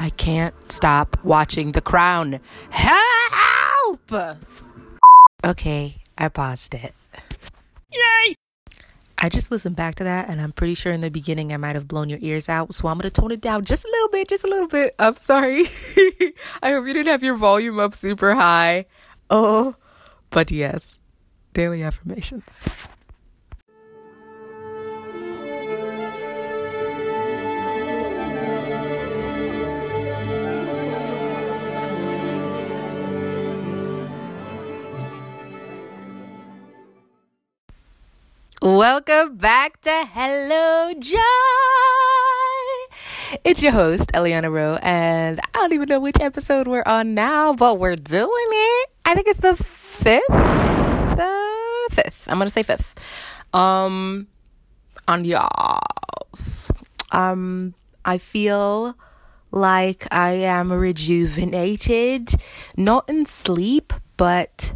I can't stop watching The Crown. Help! Okay, I paused it. Yay! I just listened back to that, and I'm pretty sure in the beginning I might have blown your ears out, so I'm gonna tone it down just a little bit, just a little bit. I'm sorry. I hope you didn't have your volume up super high. Oh, but yes, daily affirmations. Welcome back to Hello Joy. It's your host, Eliana Rowe, and I don't even know which episode we're on now, but we're doing it. I think it's the fifth. The fifth. I'm gonna say fifth. Um on y'all's. Um I feel like I am rejuvenated, not in sleep, but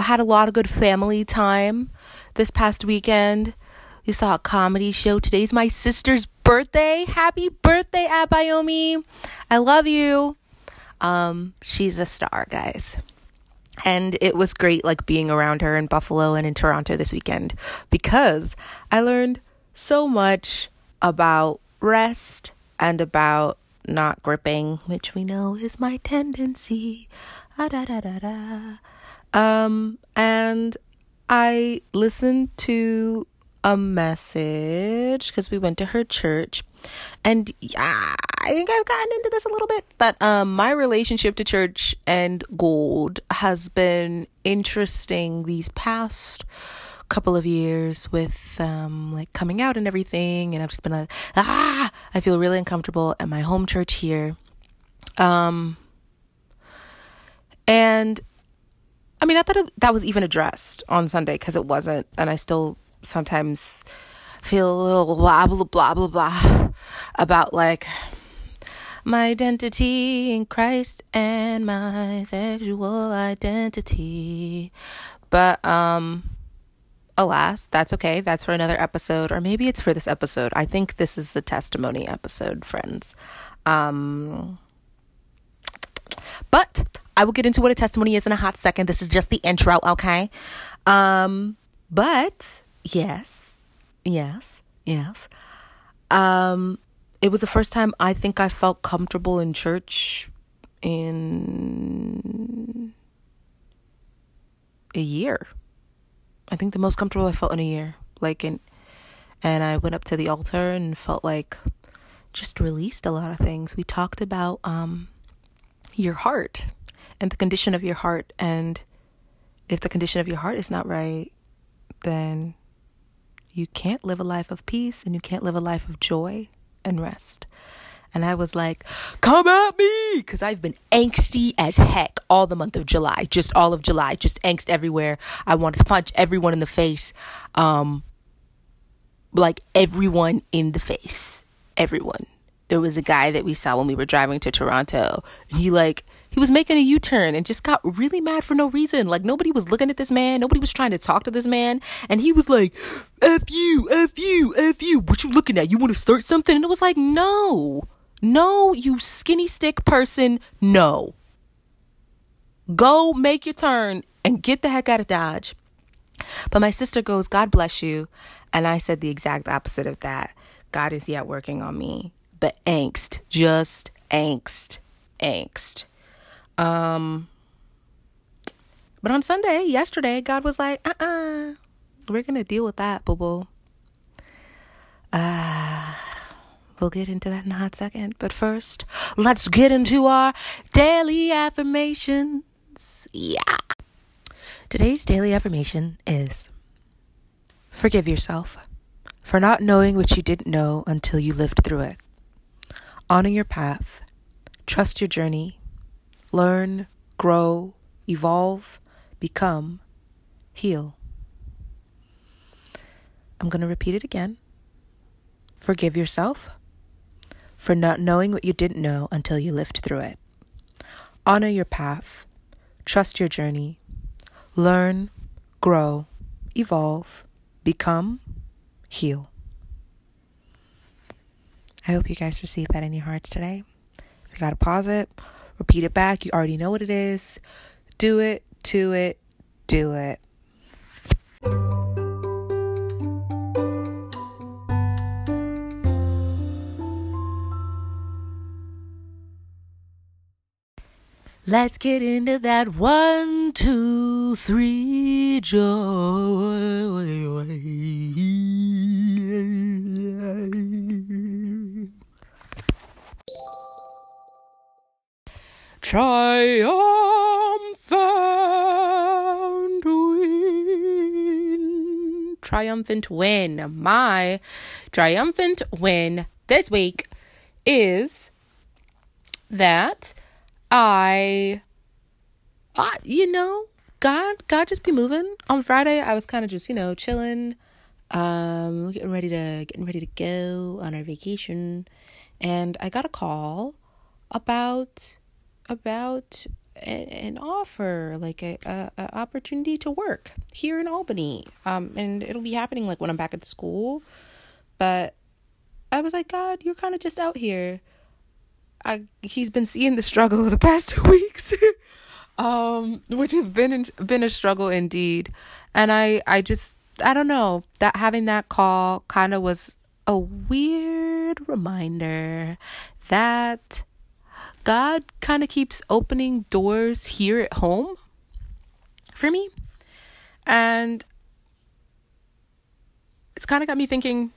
had a lot of good family time this past weekend. We saw a comedy show. Today's my sister's birthday. Happy birthday, Abayomi. I love you. Um, she's a star, guys. And it was great like being around her in Buffalo and in Toronto this weekend because I learned so much about rest and about not gripping, which we know is my tendency. Ah, da, da, da. Um, and I listened to a message because we went to her church. And yeah, I think I've gotten into this a little bit, but um, my relationship to church and gold has been interesting these past couple of years with um, like coming out and everything. And I've just been like, ah, I feel really uncomfortable at my home church here. Um, and I mean, I thought that was even addressed on Sunday because it wasn't, and I still sometimes feel a little blah blah blah blah blah about like my identity in Christ and my sexual identity. But um alas, that's okay. That's for another episode or maybe it's for this episode. I think this is the testimony episode, friends. Um but I will get into what a testimony is in a hot second. This is just the intro, okay? Um, but yes, yes, yes. Um, it was the first time I think I felt comfortable in church in a year. I think the most comfortable I felt in a year. Like in and I went up to the altar and felt like just released a lot of things. We talked about um your heart and the condition of your heart. And if the condition of your heart is not right, then you can't live a life of peace and you can't live a life of joy and rest. And I was like, come at me! Because I've been angsty as heck all the month of July, just all of July, just angst everywhere. I wanted to punch everyone in the face. Um, like everyone in the face. Everyone. There was a guy that we saw when we were driving to Toronto, and he like he was making a U turn and just got really mad for no reason. Like nobody was looking at this man, nobody was trying to talk to this man, and he was like, "F you, f you, f you." What you looking at? You want to start something? And it was like, no, no, you skinny stick person, no. Go make your turn and get the heck out of Dodge. But my sister goes, God bless you. And I said the exact opposite of that. God is yet working on me. But angst, just angst, angst. Um, but on Sunday, yesterday, God was like, uh uh-uh, uh, we are going to deal with that, boo boo. Uh, we'll get into that in a hot second. But first, let's get into our daily affirmations. Yeah. Today's daily affirmation is Forgive yourself for not knowing what you didn't know until you lived through it. Honor your path, trust your journey, learn, grow, evolve, become, heal. I'm going to repeat it again. Forgive yourself for not knowing what you didn't know until you lived through it. Honor your path, trust your journey, learn, grow, evolve, become, heal. I hope you guys received that in your hearts today. If you got to pause it, repeat it back. You already know what it is. Do it, to it, do it. Let's get into that one, two, three joy. Triumphant win. Triumphant win. My triumphant win this week is that I, I, you know, God, God just be moving. On Friday, I was kind of just, you know, chilling, um, getting ready to getting ready to go on our vacation, and I got a call about about an offer, like a, a, a opportunity to work here in Albany. Um, and it'll be happening like when I'm back at school. But I was like, God, you're kind of just out here I he's been seeing the struggle of the past two weeks, um, which has been been a struggle indeed. And I I just I don't know that having that call kind of was a weird reminder that God kind of keeps opening doors here at home for me, and it's kind of got me thinking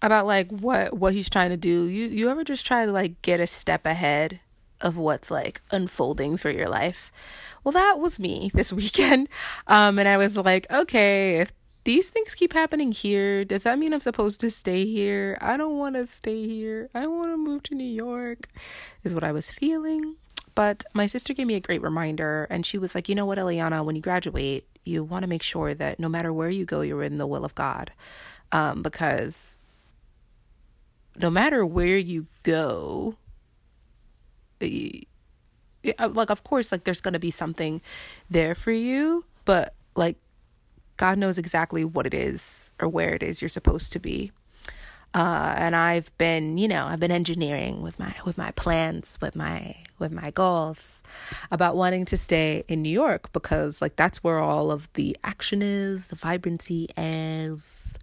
about like what what he's trying to do. You you ever just try to like get a step ahead of what's like unfolding for your life? Well, that was me this weekend. Um and I was like, okay, if these things keep happening here, does that mean I'm supposed to stay here? I don't want to stay here. I want to move to New York. Is what I was feeling. But my sister gave me a great reminder and she was like, "You know what, Eliana, when you graduate, you want to make sure that no matter where you go, you're in the will of God." Um, because no matter where you go, like of course like there's going to be something there for you, but like God knows exactly what it is or where it is you're supposed to be. Uh, and I've been, you know, I've been engineering with my with my plans, with my with my goals about wanting to stay in New York because like that's where all of the action is, the vibrancy is.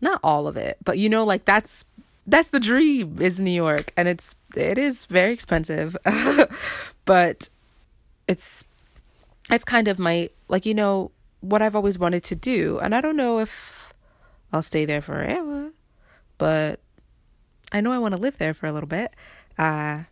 Not all of it, but you know, like that's that's the dream is New York and it's it is very expensive. but it's it's kind of my like you know what I've always wanted to do and I don't know if I'll stay there forever, but I know I want to live there for a little bit. Uh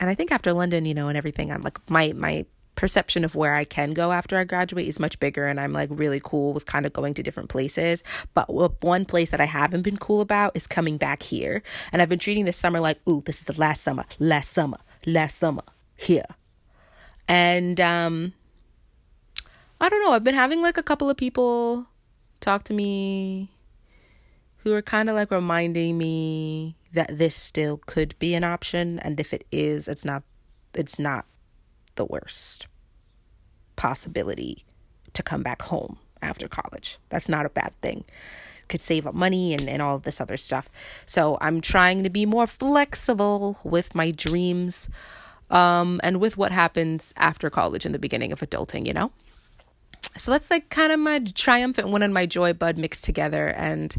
and I think after London, you know, and everything, I'm like my my perception of where I can go after I graduate is much bigger and I'm like really cool with kind of going to different places. But one place that I haven't been cool about is coming back here. And I've been treating this summer like, ooh, this is the last summer, last summer, last summer here. And um I don't know, I've been having like a couple of people talk to me who are kind of like reminding me that this still could be an option and if it is, it's not it's not the worst possibility to come back home after college. That's not a bad thing. Could save up money and, and all of this other stuff. So I'm trying to be more flexible with my dreams um, and with what happens after college and the beginning of adulting, you know? So that's like kind of my triumphant one and my joy bud mixed together. And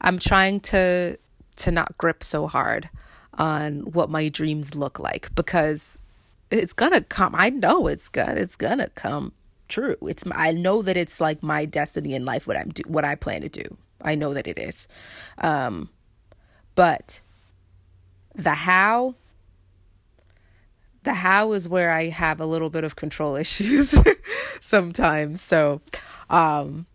I'm trying to to not grip so hard on what my dreams look like because it's gonna come. I know it's gonna it's gonna come true. It's I know that it's like my destiny in life what I'm do what I plan to do. I know that it is. Um but the how the how is where I have a little bit of control issues sometimes. So um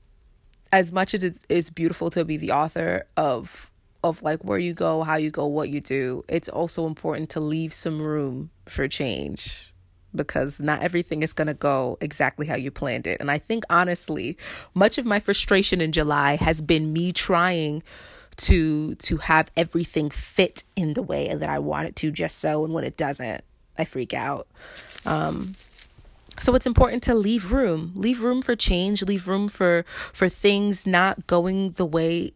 as much as it's it's beautiful to be the author of of like where you go, how you go, what you do, it's also important to leave some room for change because not everything is going to go exactly how you planned it. And I think honestly, much of my frustration in July has been me trying to to have everything fit in the way that I want it to just so and when it doesn't, I freak out. Um so it's important to leave room leave room for change leave room for for things not going the way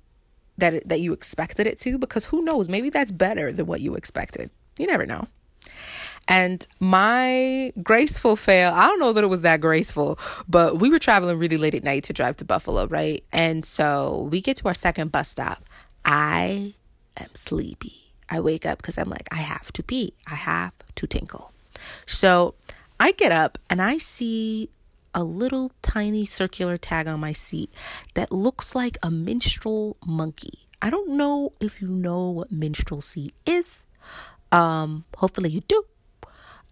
that it, that you expected it to because who knows maybe that's better than what you expected You never know. And my graceful fail, I don't know that it was that graceful, but we were traveling really late at night to drive to Buffalo, right? And so we get to our second bus stop. I am sleepy. I wake up because I'm like, I have to pee. I have to tinkle. So I get up and I see a little tiny circular tag on my seat that looks like a minstrel monkey. I don't know if you know what minstrelsy is. Um, hopefully you do.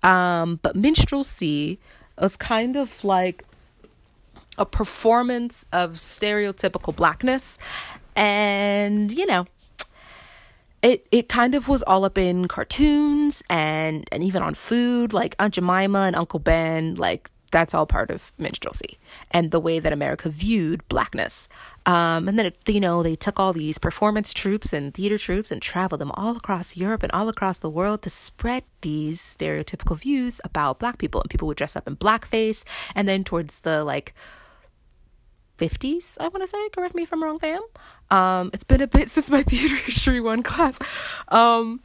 Um, but minstrelsy is kind of like a performance of stereotypical blackness. And, you know, it it kind of was all up in cartoons and and even on food like aunt jemima and uncle ben like that's all part of minstrelsy and the way that America viewed blackness. Um, and then, it, you know, they took all these performance troupes and theater troupes and traveled them all across Europe and all across the world to spread these stereotypical views about black people. And people would dress up in blackface. And then towards the like 50s, I want to say, correct me if I'm wrong, fam. Um, it's been a bit since my theater history one class. Um,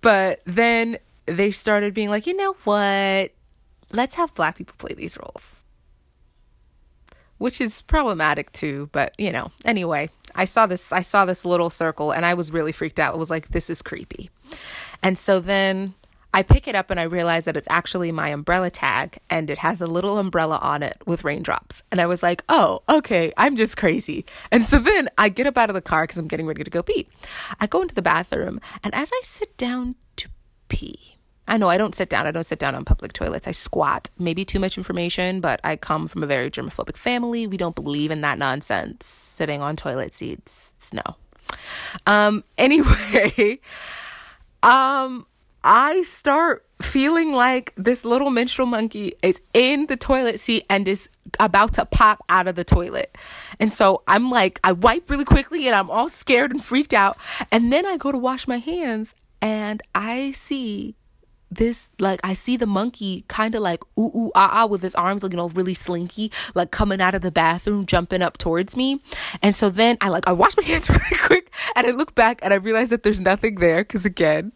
but then they started being like, you know what? let's have black people play these roles. Which is problematic too, but you know, anyway, I saw this I saw this little circle and I was really freaked out. It was like this is creepy. And so then I pick it up and I realize that it's actually my umbrella tag and it has a little umbrella on it with raindrops. And I was like, oh, okay, I'm just crazy. And so then I get up out of the car because I'm getting ready to go pee. I go into the bathroom and as I sit down to pee, I know I don't sit down. I don't sit down on public toilets. I squat. Maybe too much information, but I come from a very germophobic family. We don't believe in that nonsense. Sitting on toilet seats. It's no. Um anyway, um I start feeling like this little minstrel monkey is in the toilet seat and is about to pop out of the toilet. And so I'm like, I wipe really quickly and I'm all scared and freaked out. And then I go to wash my hands and I see this like I see the monkey kind of like ooh ooh ah ah with his arms like you know really slinky like coming out of the bathroom jumping up towards me and so then I like I wash my hands really quick and I look back and I realize that there's nothing there because again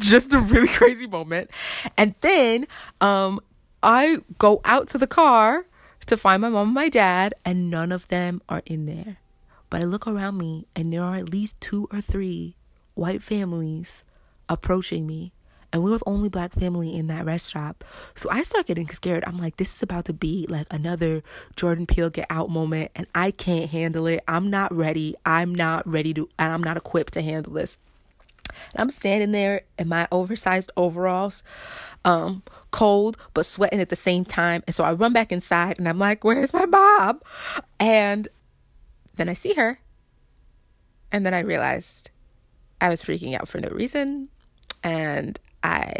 just a really crazy moment and then um I go out to the car to find my mom and my dad and none of them are in there but I look around me and there are at least two or three white families approaching me and we were the only black family in that restaurant. So I start getting scared. I'm like, this is about to be like another Jordan Peele get out moment, and I can't handle it. I'm not ready. I'm not ready to, and I'm not equipped to handle this. I'm standing there in my oversized overalls, um, cold but sweating at the same time. And so I run back inside and I'm like, where's my mom? And then I see her. And then I realized I was freaking out for no reason. And I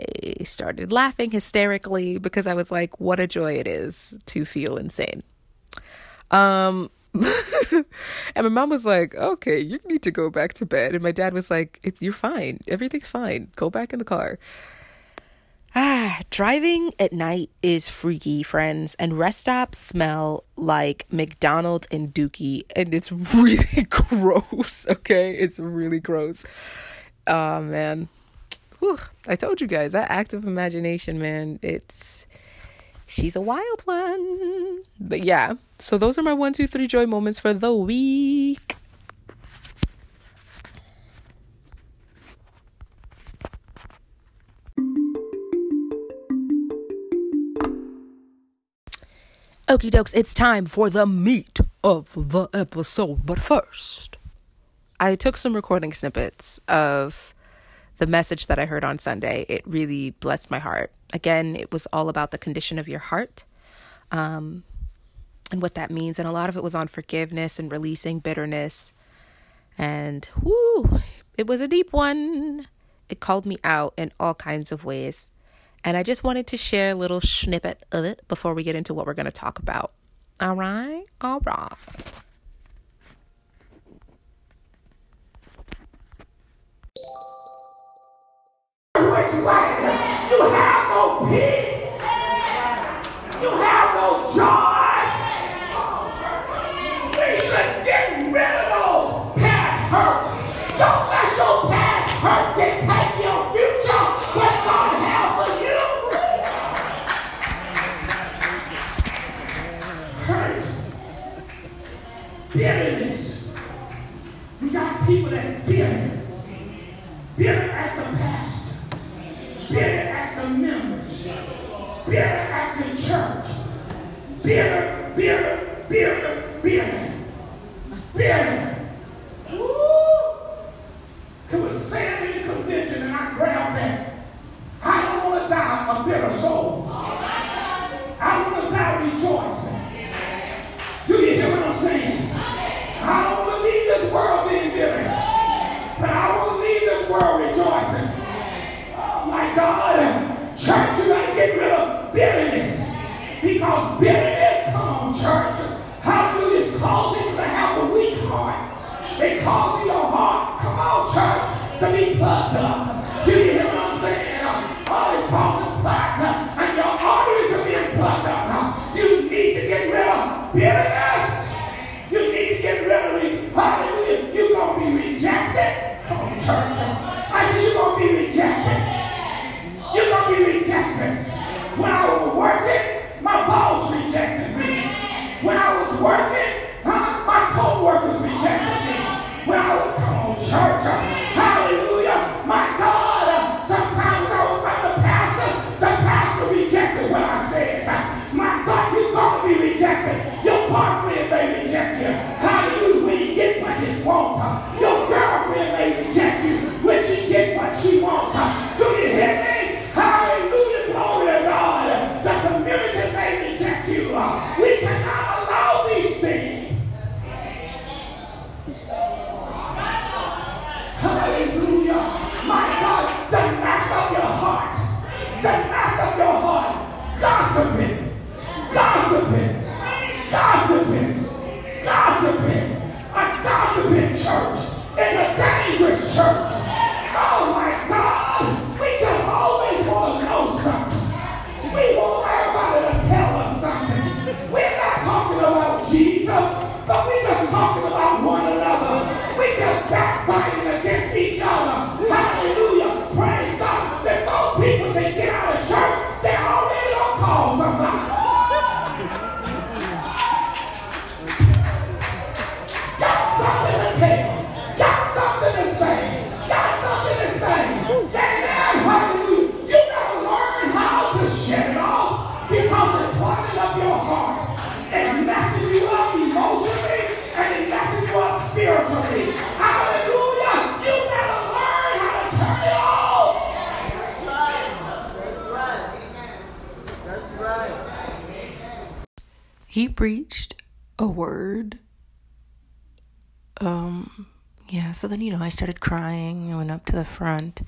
started laughing hysterically because I was like, what a joy it is to feel insane. Um, and my mom was like, okay, you need to go back to bed. And my dad was like, it's, you're fine. Everything's fine. Go back in the car. Ah, driving at night is freaky, friends, and rest stops smell like McDonald's and Dookie, and it's really gross, okay? It's really gross. Oh, man whew, I told you guys that active imagination, man, it's she's a wild one. But yeah, so those are my one, two, three joy moments for the week. Okie dokes, it's time for the meat of the episode. But first, I took some recording snippets of the message that I heard on Sunday, it really blessed my heart. Again, it was all about the condition of your heart um, and what that means. And a lot of it was on forgiveness and releasing bitterness. And whoo, it was a deep one. It called me out in all kinds of ways. And I just wanted to share a little snippet of it before we get into what we're going to talk about. All right? All right you have no peace, you have no joy. We should get rid of those past hurts. Don't let your past hurt dictate your future. bitter at the pastor, bitter at the members, bitter at the church, bitter, bitter, bitter, bitter, bitter. Woo! It was saying in the convention, and I grabbed that. I don't want to die a soul. You get what his want. Your girlfriend may reject he preached a word um yeah so then you know i started crying i went up to the front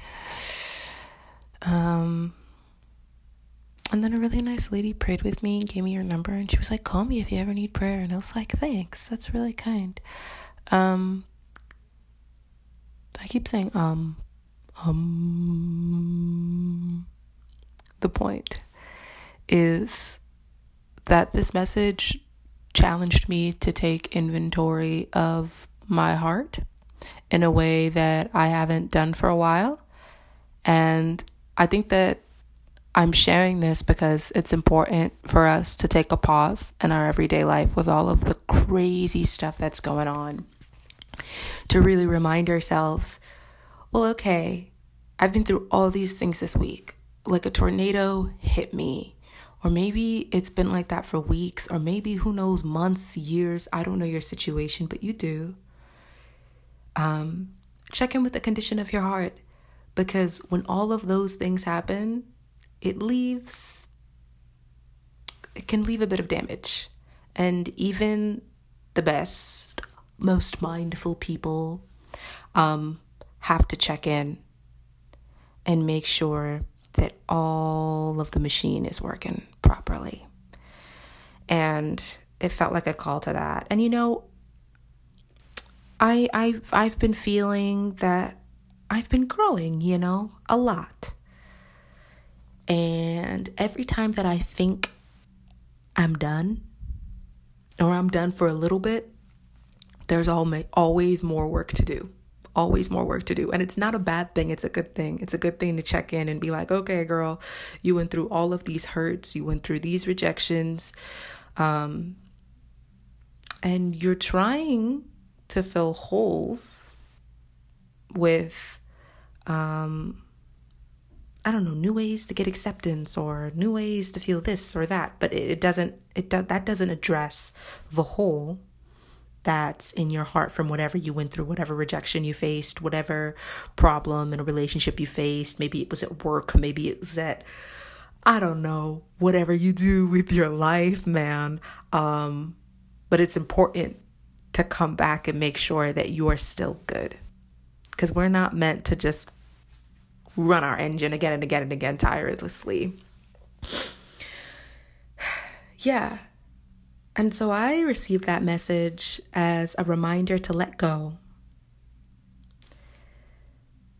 um and then a really nice lady prayed with me and gave me her number and she was like call me if you ever need prayer and i was like thanks that's really kind. Um i keep saying um um the point is that this message challenged me to take inventory of my heart in a way that I haven't done for a while. And I think that I'm sharing this because it's important for us to take a pause in our everyday life with all of the crazy stuff that's going on. To really remind ourselves, well, okay, I've been through all these things this week. Like a tornado hit me. Or maybe it's been like that for weeks, or maybe who knows, months, years. I don't know your situation, but you do. Um, check in with the condition of your heart because when all of those things happen, it leaves, it can leave a bit of damage. And even the best, most mindful people um, have to check in and make sure that all of the machine is working properly. And it felt like a call to that. And you know, I I've I've been feeling that I've been growing, you know, a lot. And every time that I think I'm done or I'm done for a little bit, there's always more work to do always more work to do. And it's not a bad thing, it's a good thing. It's a good thing to check in and be like, okay, girl, you went through all of these hurts, you went through these rejections, um, and you're trying to fill holes with um, I don't know, new ways to get acceptance or new ways to feel this or that, but it, doesn't it do, that doesn't address the hole that's in your heart from whatever you went through, whatever rejection you faced, whatever problem in a relationship you faced. Maybe it was at work, maybe it was at I don't know, whatever you do with your life, man. Um, but it's important to come back and make sure that you are still good. Because we're not meant to just run our engine again and again and again tirelessly. yeah. And so I received that message as a reminder to let go.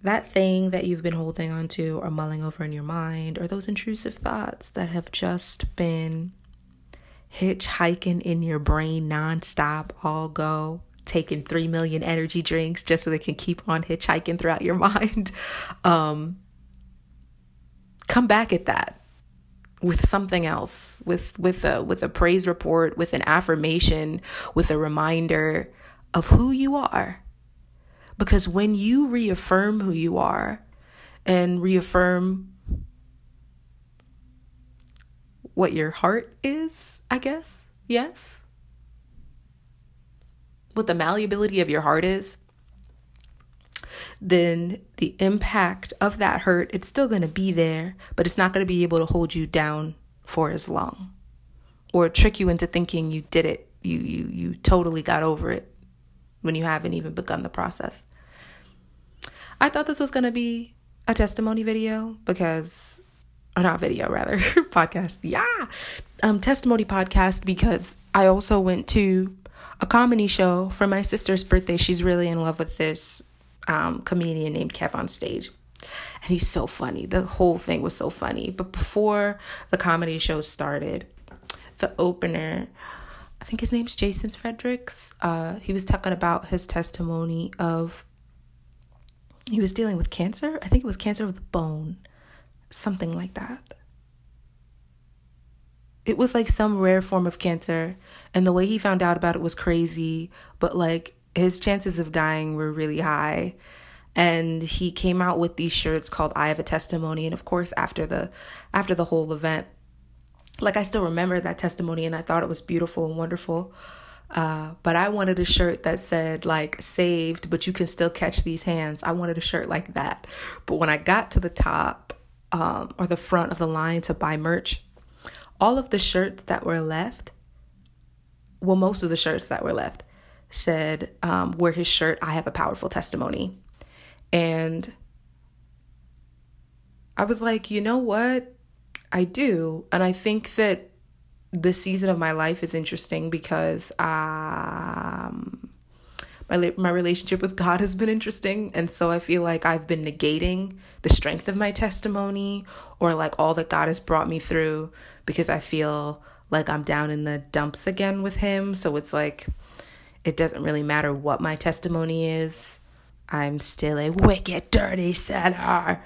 That thing that you've been holding on to or mulling over in your mind, or those intrusive thoughts that have just been hitchhiking in your brain nonstop, all go, taking 3 million energy drinks just so they can keep on hitchhiking throughout your mind. Um, come back at that with something else with with a with a praise report with an affirmation with a reminder of who you are. Because when you reaffirm who you are and reaffirm what your heart is i guess yes? What the malleability of your heart is then the impact of that hurt, it's still going to be there, but it's not going to be able to hold you down for as long or trick you into thinking you did it. You, you, you totally got over it when you haven't even begun the process. I thought this was going to be a testimony video because, or not video, rather, podcast. Yeah. Um, testimony podcast because I also went to a comedy show for my sister's birthday. She's really in love with this um, comedian named Kev on stage. And he's so funny. The whole thing was so funny. But before the comedy show started, the opener, I think his name's Jason Fredericks, uh, he was talking about his testimony of he was dealing with cancer. I think it was cancer of the bone, something like that. It was like some rare form of cancer, and the way he found out about it was crazy, but like his chances of dying were really high. And he came out with these shirts called I have a testimony. And of course after the after the whole event like I still remember that testimony and I thought it was beautiful and wonderful. Uh, but I wanted a shirt that said like saved but you can still catch these hands. I wanted a shirt like that. But when I got to the top um, or the front of the line to buy merch all of the shirts that were left well most of the shirts that were left said, um, wear his shirt, I have a powerful testimony. And I was like, you know what? I do. And I think that this season of my life is interesting because um, my my relationship with God has been interesting, and so I feel like I've been negating the strength of my testimony or like all that God has brought me through because I feel like I'm down in the dumps again with Him. So it's like it doesn't really matter what my testimony is. I'm still a wicked, dirty sinner.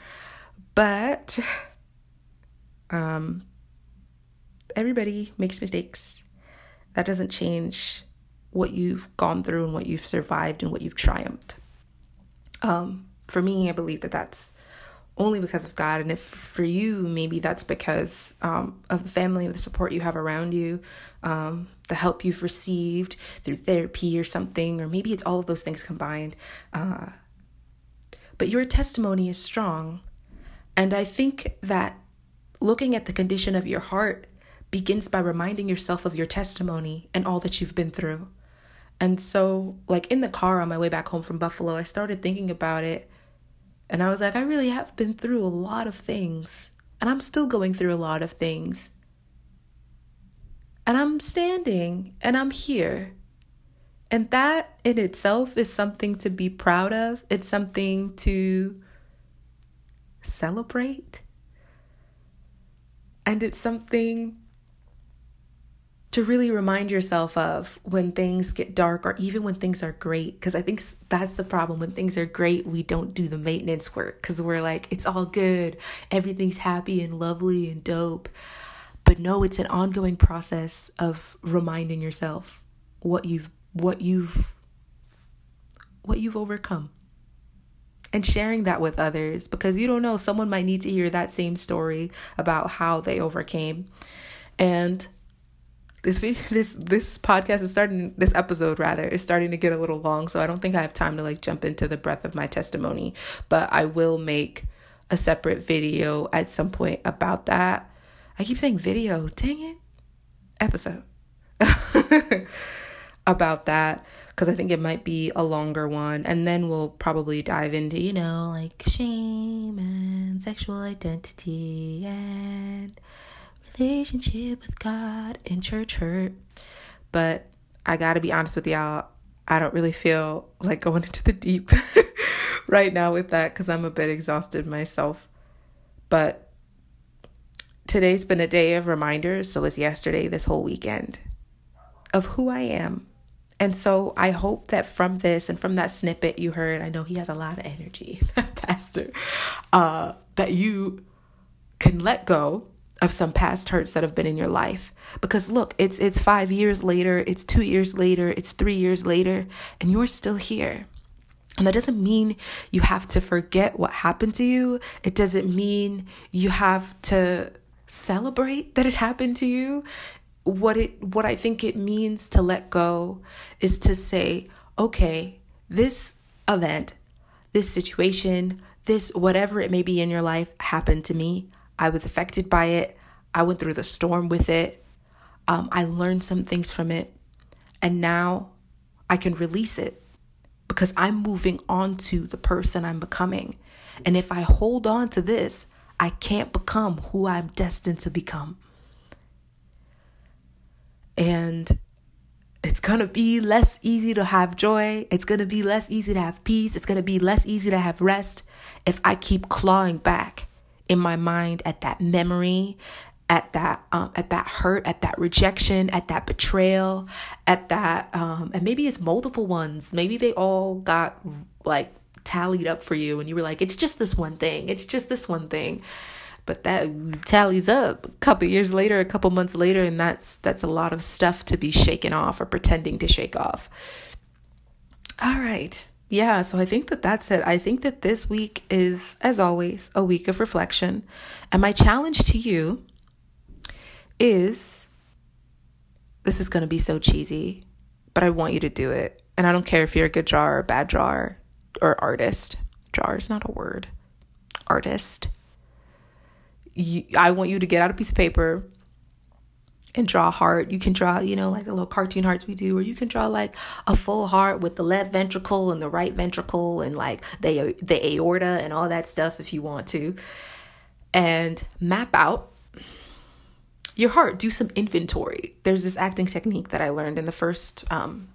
But um, everybody makes mistakes. That doesn't change what you've gone through and what you've survived and what you've triumphed. Um, for me, I believe that that's only because of God. And if for you, maybe that's because um, of the family, of the support you have around you, um, the help you've received through therapy or something, or maybe it's all of those things combined. Uh, but your testimony is strong. And I think that looking at the condition of your heart begins by reminding yourself of your testimony and all that you've been through. And so, like in the car on my way back home from Buffalo, I started thinking about it and I was like, I really have been through a lot of things. And I'm still going through a lot of things. And I'm standing and I'm here. And that in itself is something to be proud of. It's something to celebrate. And it's something to really remind yourself of when things get dark or even when things are great. Because I think that's the problem. When things are great, we don't do the maintenance work because we're like, it's all good, everything's happy and lovely and dope. But no, it's an ongoing process of reminding yourself what you've what you've what you've overcome. and sharing that with others because you don't know, someone might need to hear that same story about how they overcame. And this video, this this podcast is starting this episode rather is starting to get a little long so i don't think i have time to like jump into the breadth of my testimony but i will make a separate video at some point about that i keep saying video dang it episode about that because I think it might be a longer one. And then we'll probably dive into, you know, like shame and sexual identity and relationship with God and church hurt. But I got to be honest with y'all, I don't really feel like going into the deep right now with that because I'm a bit exhausted myself. But today's been a day of reminders. So was yesterday, this whole weekend of who I am. And so I hope that from this and from that snippet you heard, I know he has a lot of energy, Pastor, uh, that you can let go of some past hurts that have been in your life. Because look, it's it's five years later, it's two years later, it's three years later, and you're still here. And that doesn't mean you have to forget what happened to you. It doesn't mean you have to celebrate that it happened to you what it what I think it means to let go is to say, okay, this event, this situation, this whatever it may be in your life happened to me. I was affected by it. I went through the storm with it. Um, I learned some things from it. And now I can release it because I'm moving on to the person I'm becoming. And if I hold on to this, I can't become who I'm destined to become and it's going to be less easy to have joy. It's going to be less easy to have peace. It's going to be less easy to have rest if I keep clawing back in my mind at that memory, at that um, at that hurt, at that rejection, at that betrayal, at that um, and maybe it's multiple ones. Maybe they all got like tallied up for you and you were like it's just this one thing. It's just this one thing but that tallies up a couple years later a couple months later and that's that's a lot of stuff to be shaken off or pretending to shake off all right yeah so i think that that's it. I think that this week is as always a week of reflection. And my challenge to you is this is going to be so cheesy but i want you to do it. And i don't care if you're a good drawer or a bad drawer or artist. Drawer is not a word. Artist. You, I want you to get out a piece of paper and draw heart. You can draw, you know, like the little cartoon hearts we do, or you can draw like a full heart with the left ventricle and the right ventricle and like the the aorta and all that stuff if you want to. And map out your heart. Do some inventory. There's this acting technique that I learned in the first um,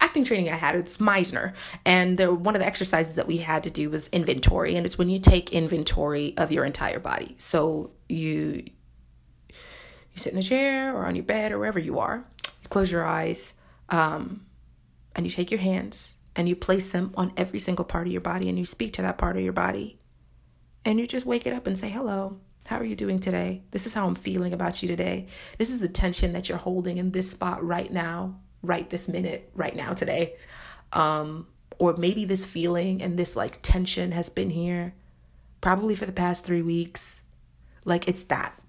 acting training I had. It's Meisner, and one of the exercises that we had to do was inventory, and it's when you take inventory of your entire body. So you you sit in a chair or on your bed or wherever you are. You close your eyes, um, and you take your hands and you place them on every single part of your body, and you speak to that part of your body, and you just wake it up and say hello. How are you doing today? This is how I'm feeling about you today. This is the tension that you're holding in this spot right now right this minute, right now, today. Um, or maybe this feeling and this like tension has been here probably for the past three weeks. Like it's that.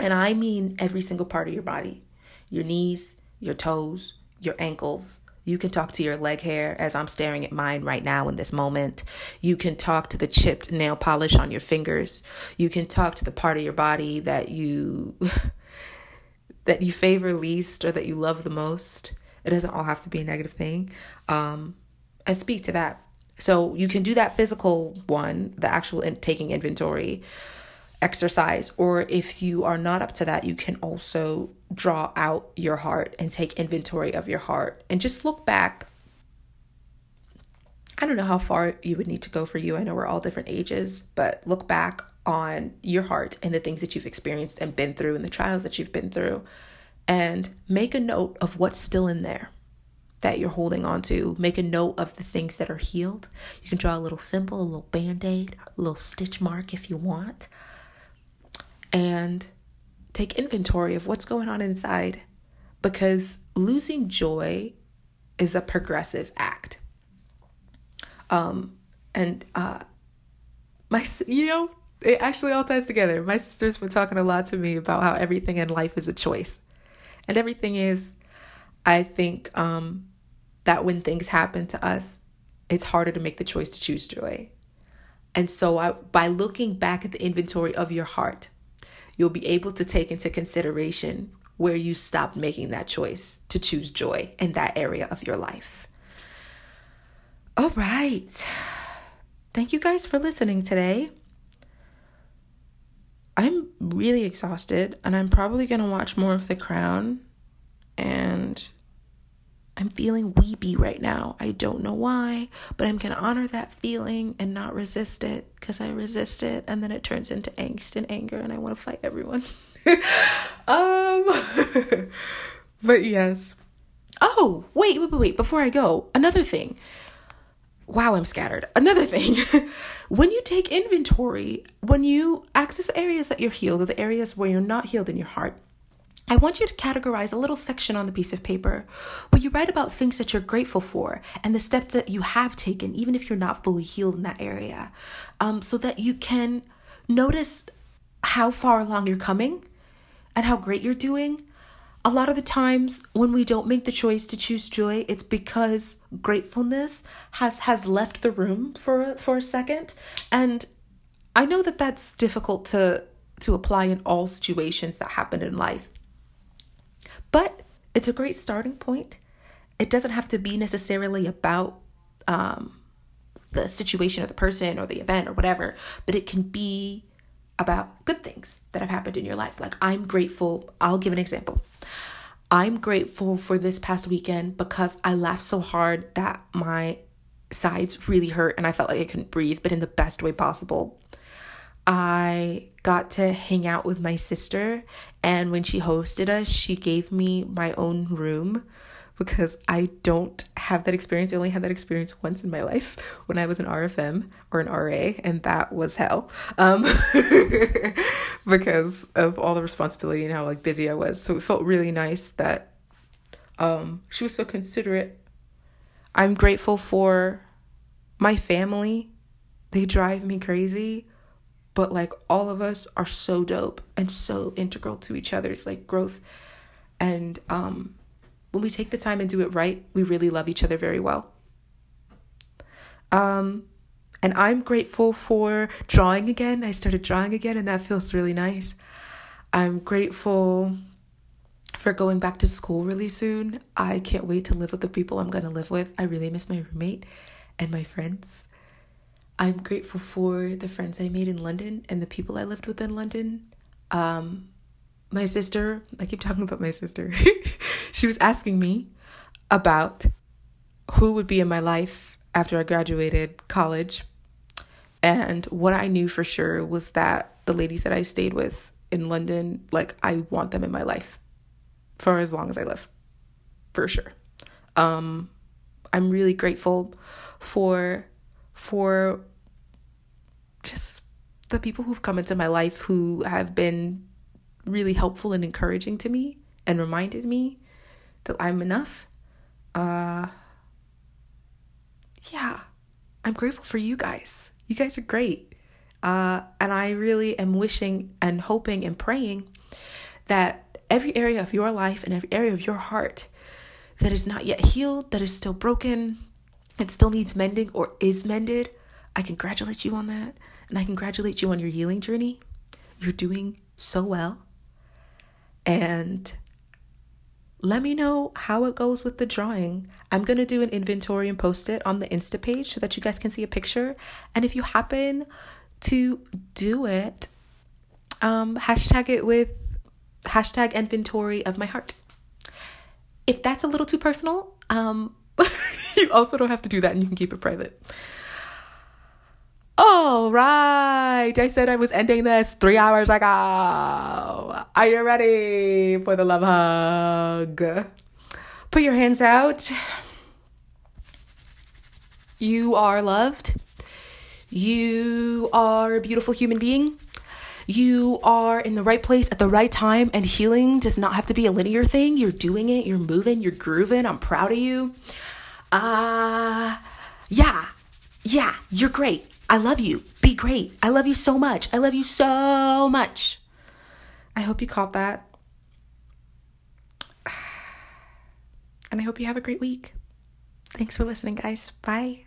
And I mean every single part of your body your knees, your toes, your ankles. You can talk to your leg hair as I'm staring at mine right now in this moment. You can talk to the chipped nail polish on your fingers. You can talk to the part of your body that you that you favor least or that you love the most. It doesn't all have to be a negative thing. Um, and speak to that. So you can do that physical one, the actual in- taking inventory exercise, or if you are not up to that, you can also draw out your heart and take inventory of your heart and just look back. I don't know how far you would need to go for you. I know we're all different ages, but look back on your heart and the things that you've experienced and been through and the trials that you've been through and make a note of what's still in there that you're holding on to. Make a note of the things that are healed. You can draw a little symbol, a little band aid, a little stitch mark if you want. And take inventory of what's going on inside because losing joy is a progressive act. Um, And uh my you know, it actually all ties together. My sister's been talking a lot to me about how everything in life is a choice. And everything is I think um that when things happen to us, it's harder to make the choice to choose joy. And so I, by looking back at the inventory of your heart, you'll be able to take into consideration where you stopped making that choice to choose joy in that area of your life. All right. Thank you guys for listening today. I'm really exhausted and I'm probably going to watch more of The Crown and I'm feeling weepy right now. I don't know why, but I'm going to honor that feeling and not resist it because I resist it and then it turns into angst and anger and I want to fight everyone. um but yes. Oh, wait, wait, wait, wait, before I go, another thing. Wow, I'm scattered. Another thing. when you take inventory, when you access the areas that you're healed or the areas where you're not healed in your heart, I want you to categorize a little section on the piece of paper where you write about things that you're grateful for and the steps that you have taken, even if you're not fully healed in that area, um, so that you can notice how far along you're coming and how great you're doing. A lot of the times when we don't make the choice to choose joy, it's because gratefulness has has left the room for for a second, and I know that that's difficult to to apply in all situations that happen in life. But it's a great starting point. It doesn't have to be necessarily about um, the situation or the person or the event or whatever, but it can be about good things that have happened in your life. Like, I'm grateful. I'll give an example. I'm grateful for this past weekend because I laughed so hard that my sides really hurt and I felt like I couldn't breathe, but in the best way possible. I got to hang out with my sister, and when she hosted us, she gave me my own room because I don't have that experience. I only had that experience once in my life when I was an RFM or an RA, and that was hell um, because of all the responsibility and how like busy I was. So it felt really nice that um, she was so considerate. I'm grateful for my family. They drive me crazy but like all of us are so dope and so integral to each other's like growth. And um when we take the time and do it right we really love each other very well. Um and i'm grateful for drawing again. I started drawing again and that feels really nice. I'm grateful for going back to school really soon. I can't wait to live with the people i'm going to live with. I really miss my roommate and my friends I'm grateful for the friends I made in London and the people I lived with in London. Um, my sister, I keep talking about my sister. she was asking me about who would be in my life after I graduated college. And what I knew for sure was that the ladies that I stayed with in London, like I want them in my life for as long as I live. For sure. Um I'm really grateful for for just the people who've come into my life who have been really helpful and encouraging to me and reminded me that I'm enough. Uh yeah. I'm grateful for you guys. You guys are great. Uh and I really am wishing and hoping and praying that every area of your life and every area of your heart that is not yet healed, that is still broken, it still needs mending or is mended, I congratulate you on that. And I congratulate you on your healing journey. You're doing so well. And let me know how it goes with the drawing. I'm going to do an inventory and post it on the Insta page so that you guys can see a picture. And if you happen to do it, um, hashtag it with hashtag inventory of my heart. If that's a little too personal, um, you also don't have to do that and you can keep it private. All right. I said I was ending this three hours ago. Are you ready for the love hug? Put your hands out. You are loved. You are a beautiful human being. You are in the right place at the right time, and healing does not have to be a linear thing. You're doing it, you're moving, you're grooving. I'm proud of you. Uh, yeah. Yeah, you're great. I love you. Be great. I love you so much. I love you so much. I hope you caught that. And I hope you have a great week. Thanks for listening, guys. Bye.